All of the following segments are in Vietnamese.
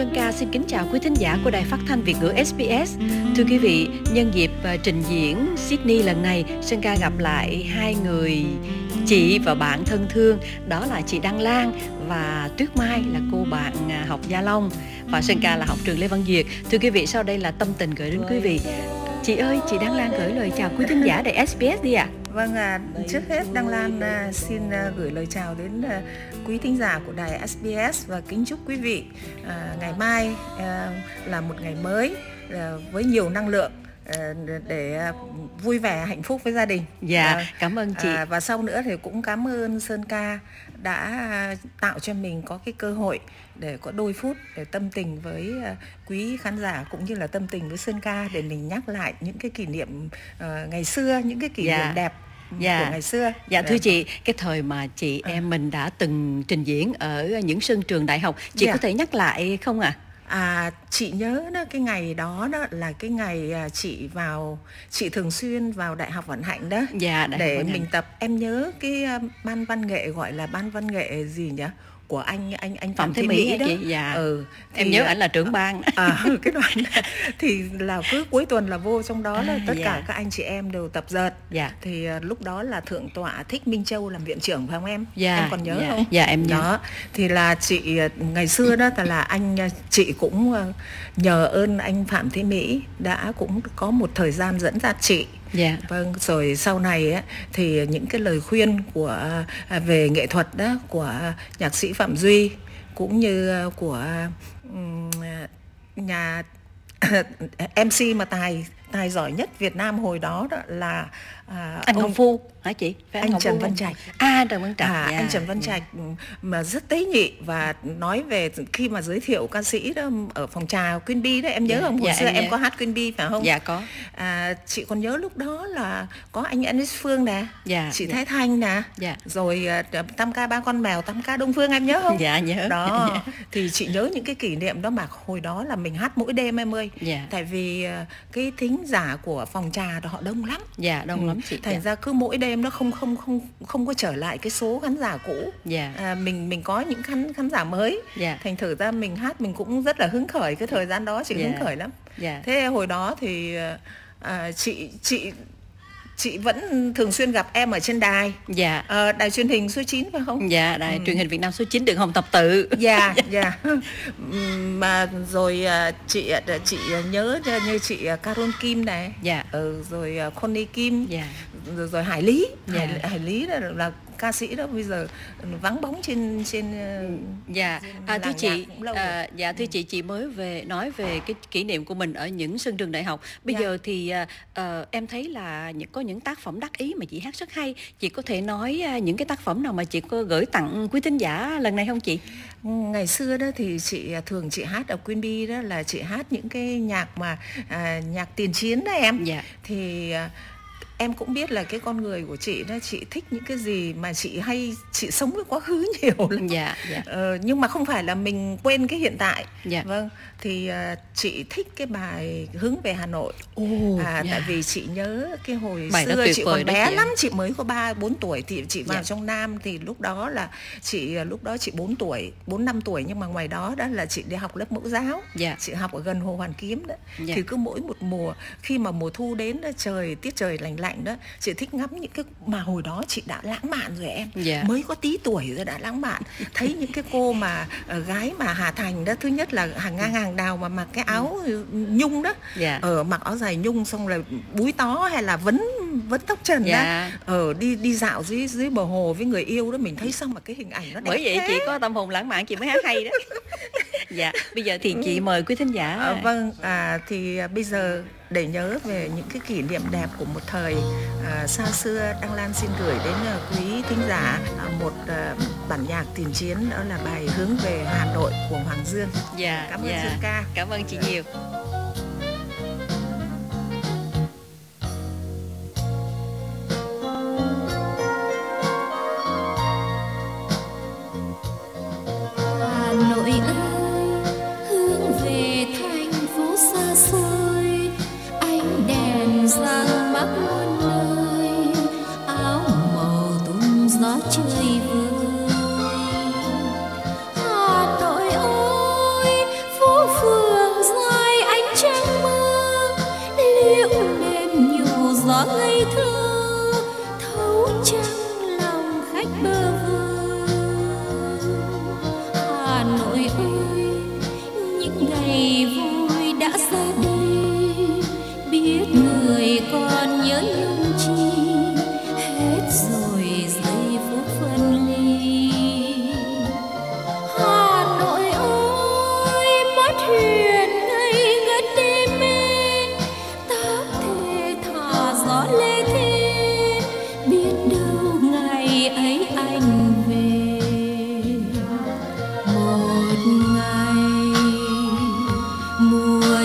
Sơn Ca xin kính chào quý thính giả của Đài Phát thanh Việt ngữ SBS. Thưa quý vị, nhân dịp ờ, trình diễn Sydney lần này, Sơn Ca gặp lại hai người chị và bạn thân thương, đó là chị Đăng Lan và Tuyết Mai là cô bạn à, học Gia Long và Sơn Ca là học trường Lê Văn Duyệt. Thưa quý vị, sau đây là tâm tình gửi đến quý vị. Chị ơi, chị Đăng Lan gửi lời chào quý thính giả Đài SBS đi ạ. À. Vâng à, trước hết Đăng Lan à, xin à, gửi lời chào đến à, quý thính giả của đài SBS và kính chúc quý vị à, ngày mai à, là một ngày mới à, với nhiều năng lượng à, để vui vẻ hạnh phúc với gia đình. Dạ, à, cảm ơn chị. À, và sau nữa thì cũng cảm ơn Sơn Ca đã tạo cho mình có cái cơ hội để có đôi phút để tâm tình với quý khán giả cũng như là tâm tình với Sơn Ca để mình nhắc lại những cái kỷ niệm uh, ngày xưa, những cái kỷ dạ. niệm đẹp dạ. của ngày xưa. Dạ thưa dạ. chị, cái thời mà chị à. em mình đã từng trình diễn ở những sân trường đại học, chị dạ. có thể nhắc lại không ạ? À? À, chị nhớ đó cái ngày đó đó là cái ngày à, chị vào chị thường xuyên vào đại học vận hạnh đó dạ, đại để mình tập em nhớ cái à, ban văn nghệ gọi là ban văn nghệ gì nhỉ của anh anh anh Phạm Thế Mỹ, Mỹ đó. Chị? Dạ. Ừ. Thì, em nhớ ảnh là trưởng ban. À, cái đoạn thì là cứ cuối tuần là vô trong đó là à, tất dạ. cả các anh chị em đều tập dợt. Dạ. Thì uh, lúc đó là thượng tọa Thích Minh Châu làm viện trưởng phải không em? Dạ. Em còn nhớ dạ. không? Dạ em nhớ. Đó. Thì là chị ngày xưa đó là anh chị cũng nhờ ơn anh Phạm Thế Mỹ đã cũng có một thời gian dẫn dắt chị Dạ. Vâng, rồi sau này á, thì những cái lời khuyên của à, về nghệ thuật đó của nhạc sĩ Phạm Duy cũng như à, của à, nhà MC mà tài tài giỏi nhất Việt Nam hồi đó đó là à, anh ông, Ngọc Phu hả chị Phải anh, anh Trần Văn Trạch à Trần Văn Trạch à, yeah. anh Trần Văn Trạch yeah. mà rất tế nhị và nói về khi mà giới thiệu ca sĩ đó ở phòng trà Queen Bee đó em nhớ yeah. không hồi yeah, xưa em, em có hát Queen Bee phải không dạ có à, chị còn nhớ lúc đó là có anh Anis Phương nè yeah, chị yeah. Thái Thanh nè yeah. rồi uh, tam ca ba con mèo tam ca Đông Phương em nhớ không dạ nhớ đó yeah. thì chị nhớ những cái kỷ niệm đó mà hồi đó là mình hát mỗi đêm em ơi yeah. tại vì uh, cái thính giả của phòng trà đó họ đông lắm dạ đông ừ. lắm chị thành dạ. ra cứ mỗi đêm nó không không không không có trở lại cái số khán giả cũ yeah. à, mình mình có những khán khán giả mới yeah. thành thử ra mình hát mình cũng rất là hứng khởi cái thời gian đó chị yeah. hứng khởi lắm yeah. thế hồi đó thì à, chị chị chị vẫn thường xuyên gặp em ở trên đài. Dạ. À, đài truyền hình số 9 phải không? Dạ đài ừ. truyền hình Việt Nam số 9 đường Hồng Tập Tự. Dạ dạ. Mà rồi chị chị nhớ như chị Carol Kim này. Dạ. Ừ, rồi Connie Kim. Dạ. Rồi, rồi Hải Lý. Dạ. Hải, Hải Lý là, là ca sĩ đó bây giờ vắng bóng trên trên ờ, dạ. trên à, thưa chị à, dạ thưa chị chị mới về nói về cái kỷ niệm của mình ở những sân trường đại học. Bây dạ. giờ thì uh, em thấy là những có những tác phẩm đắc ý mà chị hát rất hay. Chị có thể nói uh, những cái tác phẩm nào mà chị có gửi tặng quý thính giả lần này không chị? Ngày xưa đó thì chị thường chị hát ở Queen Bee đó là chị hát những cái nhạc mà à, nhạc tiền chiến đó em. Dạ. thì à, em cũng biết là cái con người của chị đó chị thích những cái gì mà chị hay chị sống với quá khứ nhiều lắm dạ, dạ. Ờ, nhưng mà không phải là mình quên cái hiện tại dạ. vâng thì uh, chị thích cái bài hướng về Hà Nội oh, à, yeah. tại vì chị nhớ cái hồi bài xưa chị còn bé chị lắm chị mới có ba bốn tuổi thì chị vào yeah. trong Nam thì lúc đó là chị ờ, lúc đó chị 4 tuổi bốn năm tuổi nhưng mà ngoài đó đó là chị đi học lớp mẫu giáo yeah. chị học ở gần Hồ Hoàn Kiếm đó yeah. thì cứ mỗi một mùa khi mà mùa thu đến trời tiết trời lạnh lạnh lạnh đó chị thích ngắm những cái mà hồi đó chị đã lãng mạn rồi em yeah. Dạ. mới có tí tuổi rồi đã lãng mạn thấy những cái cô mà uh, gái mà Hà Thành đó thứ nhất là hàng ngang hàng đào mà mặc cái áo nhung đó yeah. Dạ. ở mặc áo dài nhung xong rồi búi tó hay là vấn vấn tóc trần yeah. đó dạ. ở đi đi dạo dưới dưới bờ hồ với người yêu đó mình thấy xong mà cái hình ảnh nó đẹp bởi vậy thế. chị có tâm hồn lãng mạn chị mới hát hay đó dạ bây giờ thì chị mời quý thính giả à, vâng à, thì à, bây giờ để nhớ về những cái kỷ niệm đẹp của một thời à, xa xưa Đăng Lan xin gửi đến à, quý thính giả à, một à, bản nhạc tiền chiến đó là bài hướng về Hà Nội của Hoàng Dương. Dạ. Cảm ơn dạ. Dương ca. Cảm ơn chị nhiều.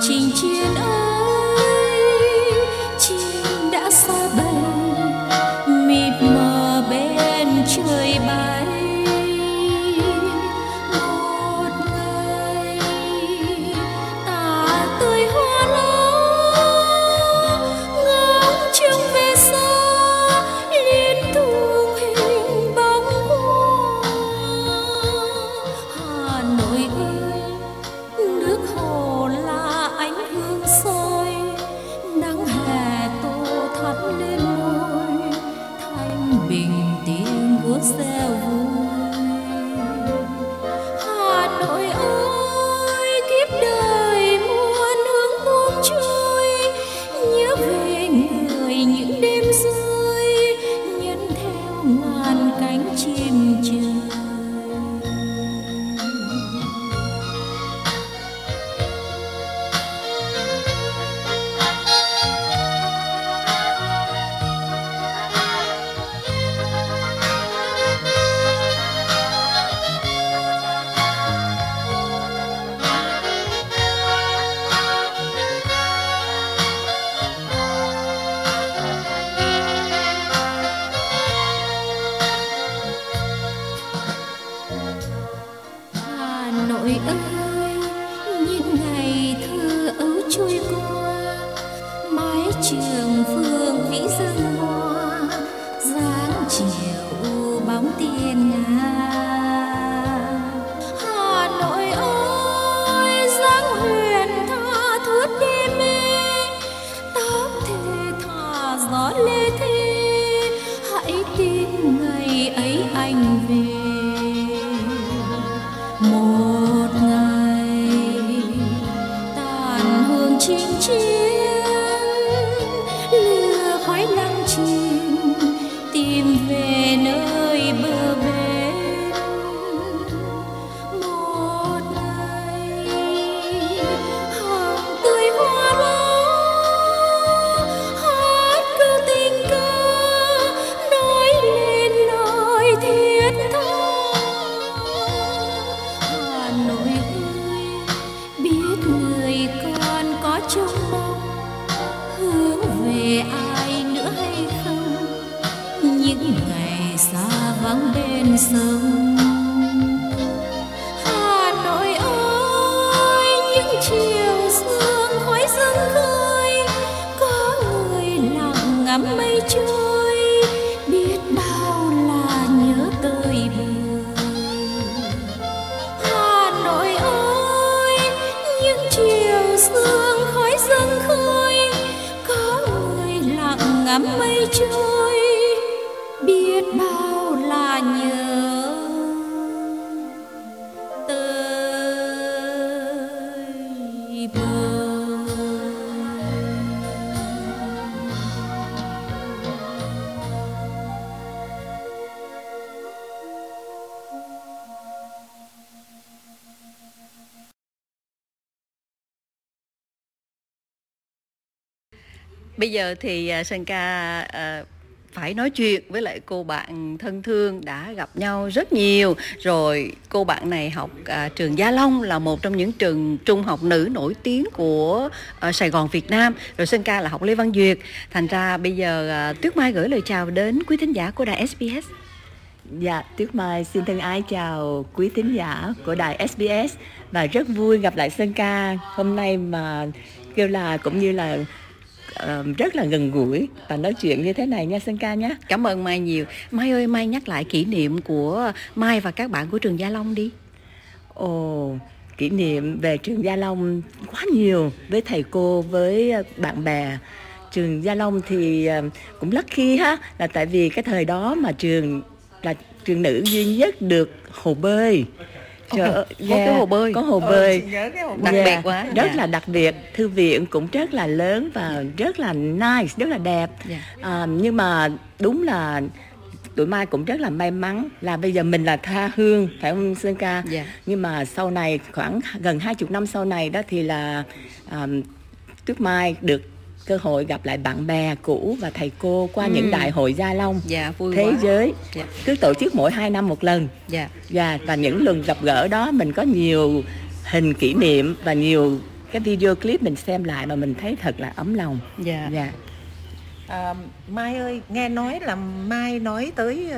trình chiến ơi você. lệ thế ngắm mây trôi bây giờ thì à, Sơn ca uh, à, phải nói chuyện với lại cô bạn thân thương đã gặp nhau rất nhiều. Rồi cô bạn này học à, trường Gia Long là một trong những trường trung học nữ nổi tiếng của à, Sài Gòn Việt Nam. Rồi Sơn Ca là học Lê Văn Duyệt. Thành ra bây giờ à, Tuyết Mai gửi lời chào đến quý thính giả của đài SBS Dạ, Tuyết Mai xin thân ái chào quý thính giả của đài SBS và rất vui gặp lại Sơn Ca hôm nay mà kêu là cũng như là rất là gần gũi và nói chuyện như thế này nha Sơn Ca nhé. Cảm ơn Mai nhiều. Mai ơi, Mai nhắc lại kỷ niệm của Mai và các bạn của trường Gia Long đi. Ồ, kỷ niệm về trường Gia Long quá nhiều với thầy cô, với ờ, bạn bè. Trường Gia Long thì ờ, cũng lucky ha, là tại vì cái thời đó mà trường là trường nữ duy nhất được hồ bơi Trời ơi, yeah. có cái hồ bơi có hồ bơi ừ, nhớ cái hồ đặc yeah. biệt quá rất yeah. Là đặc biệt thư viện cũng rất là lớn và rất là nice rất là đẹp yeah. À, nhưng mà đúng là tụi mai cũng rất là may mắn là bây giờ mình là tha hương phải không sơn ca yeah. Nhưng mà sau này khoảng gần hai chục năm sau này đó thì là um, tuyết mai được cơ hội gặp lại bạn bè cũ và thầy cô qua ừ. những đại hội Gia Long dạ, vui thế quá. giới dạ. cứ tổ chức mỗi 2 năm một lần dạ. dạ và những lần gặp gỡ đó mình có nhiều hình kỷ niệm và nhiều cái video clip mình xem lại mà mình thấy thật là ấm lòng dạ dạ À, Mai ơi, nghe nói là Mai nói tới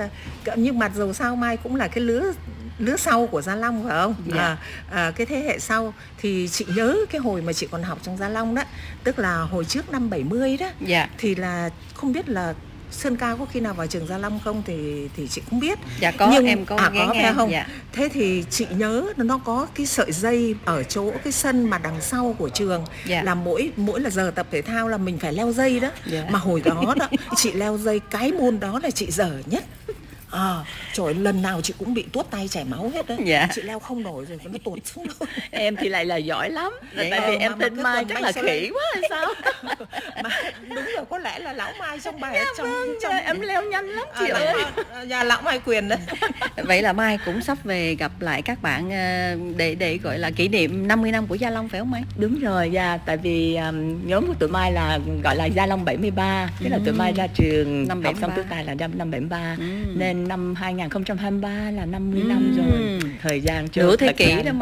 uh, nhưng mà dù sao Mai cũng là cái lứa lứa sau của Gia Long phải không? Dạ. À, à, cái thế hệ sau thì chị nhớ cái hồi mà chị còn học trong Gia Long đó, tức là hồi trước năm 70 đó. Dạ. Thì là không biết là Sơn Ca có khi nào vào trường Gia Long không thì thì chị không biết. Dạ có Nhưng, em có à, nghe có nghe. không? Dạ. Thế thì chị nhớ nó có cái sợi dây ở chỗ cái sân mà đằng sau của trường Dạ. là mỗi mỗi là giờ tập thể thao là mình phải leo dây đó. Dạ. Mà hồi đó đó chị leo dây cái môn đó là chị dở nhất. À, trời lần nào chị cũng bị tuốt tay chảy máu hết đấy. Dạ. Chị leo không nổi rồi nó tuột xuống em thì lại là giỏi lắm là Vậy tại vì em cái mai chắc là khỉ quá hay sao mà đúng rồi có lẽ là lão Mai trong bài trong vâng trong em leo nhanh lắm chị à, ơi lão, nhà lão Mai quyền đấy. Vậy là Mai cũng sắp về gặp lại các bạn ờ, để để gọi là kỷ niệm 50 năm của Gia Long phải không Mai? Đúng rồi, dạ, tại vì um, nhóm của tụi Mai là gọi là Gia Long 73 Tức là tụi Mai ra trường Năm học xong 73. tứ tài là năm, năm 73 Ừ. Nên năm 2023 là 50 Ừ. năm rồi Thời gian trôi Nửa thế kỷ đó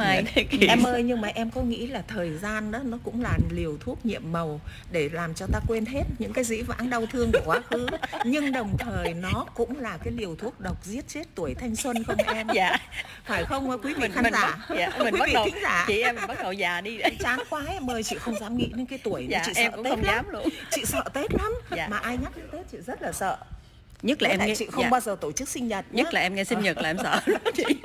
kỷ. em ơi nhưng mà em có nghĩ là thời gian đó nó cũng là liều thuốc nhiệm màu để làm cho ta quên hết những cái dĩ vãng đau thương của quá khứ nhưng đồng thời nó cũng là cái liều thuốc độc giết chết tuổi thanh xuân không em Dạ. phải không quý vị Mình khán mình giả bắt, dạ, mình quý bắt đầu thính giả chị em mình bắt đầu già đi. chán quá em ơi chị không dám nghĩ đến cái tuổi Dạ, chị em sợ cũng Tết không lắm. dám luôn. chị sợ Tết lắm Dạ. mà ai nhắc đến Tết chị rất là sợ Nhất là Với em nghe chị không dạ. bao giờ tổ chức sinh nhật nhất là em nghe sinh nhật là em sợ chị.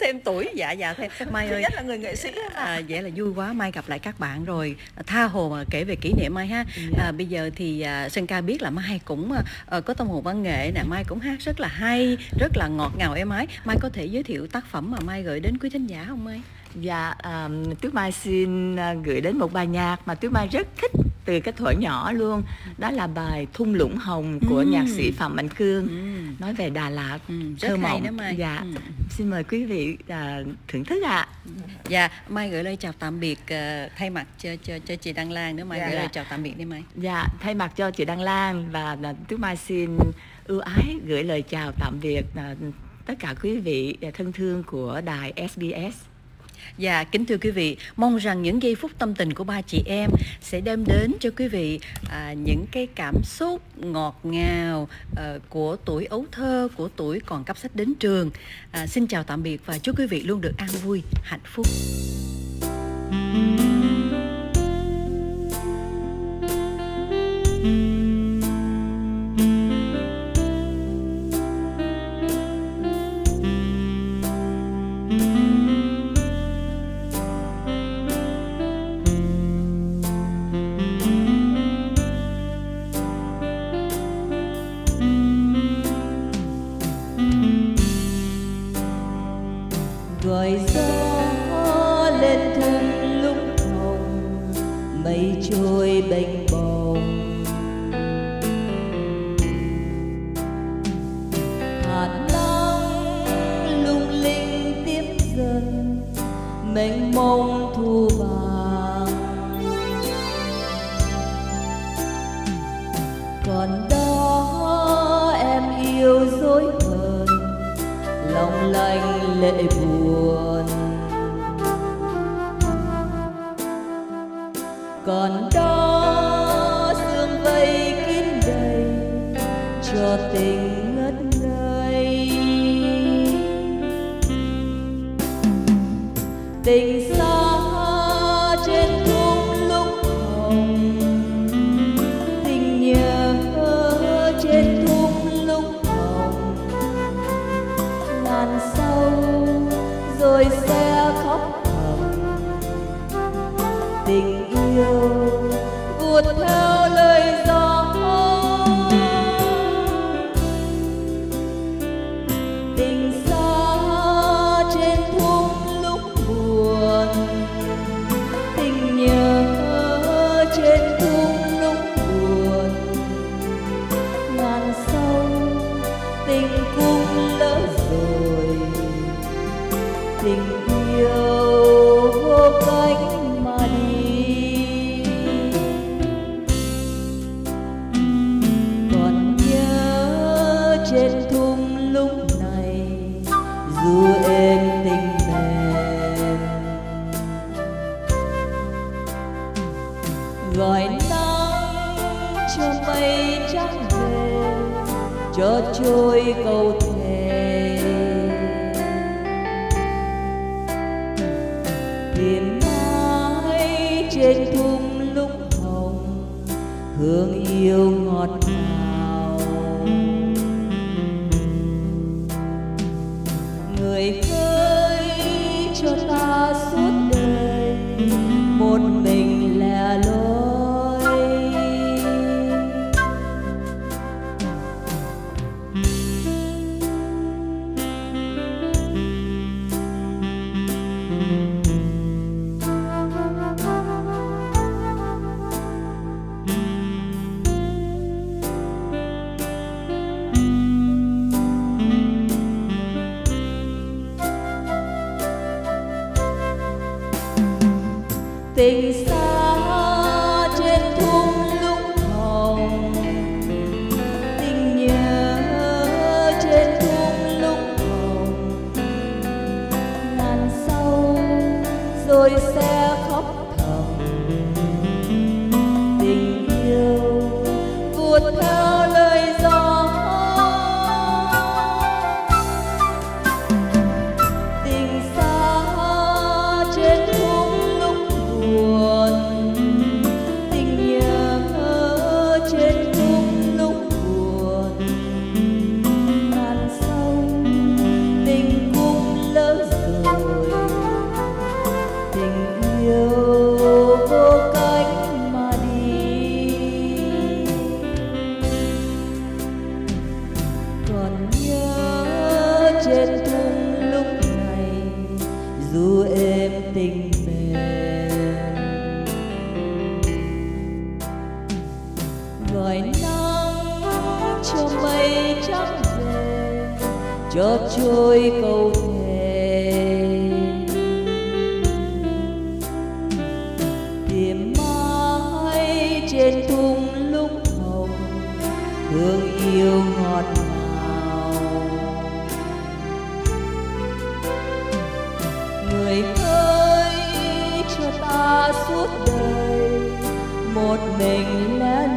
Thêm tuổi dạ dạ thêm. Mai thứ ơi. nhất là người nghệ sĩ mà. À, vậy là vui quá. Mai gặp lại các bạn rồi. Tha hồ mà kể về kỷ niệm mai ha. À, bây giờ thì à, sơn ca biết là mai cũng à, có tâm hồn văn nghệ nè. Mai cũng hát rất là hay rất là ngọt ngào êm ái. Mai có thể giới thiệu tác phẩm mà mai gửi đến quý thính giả không mai? Dạ, um, Tuyết Mai xin uh, gửi đến một bài nhạc mà Tuyết Mai rất thích từ cái thuở nhỏ luôn Đó là bài Thung Lũng Hồng của Ừm. nhạc sĩ Phạm Mạnh Cương Ừm. Nói về Đà Lạt, Ừm, rất thơ mộng. Dạ, Ừm. xin mời quý vị uh, thưởng thức ạ dạ mai gửi lời chào tạm biệt à, thay mặt cho cho cho chị đăng lan nữa mai Dạ, gửi dạ. lời chào tạm biệt đi mai Dạ, thay mặt cho chị Đăng Lan và à, Tuyết Mai xin ưu ái gửi lời chào tạm biệt à, tất cả quý vị à, thân thương của đài SBS. Dạ, kính thưa quý vị, mong rằng những giây phút tâm tình của ba chị em sẽ đem đến cho quý vị à, những cái cảm xúc ngọt ngào à, của tuổi ấu thơ, của tuổi còn cấp sách đến trường. À, xin chào tạm biệt và chúc quý vị luôn được an vui, hạnh phúc. gọi ngọt ngào. tem que estar. chót trôi câu thề. Tìm mãi trên thung lũng hồng, hương yêu ngọt ngào. Người ơi cho ta suốt đời, một mình lẻ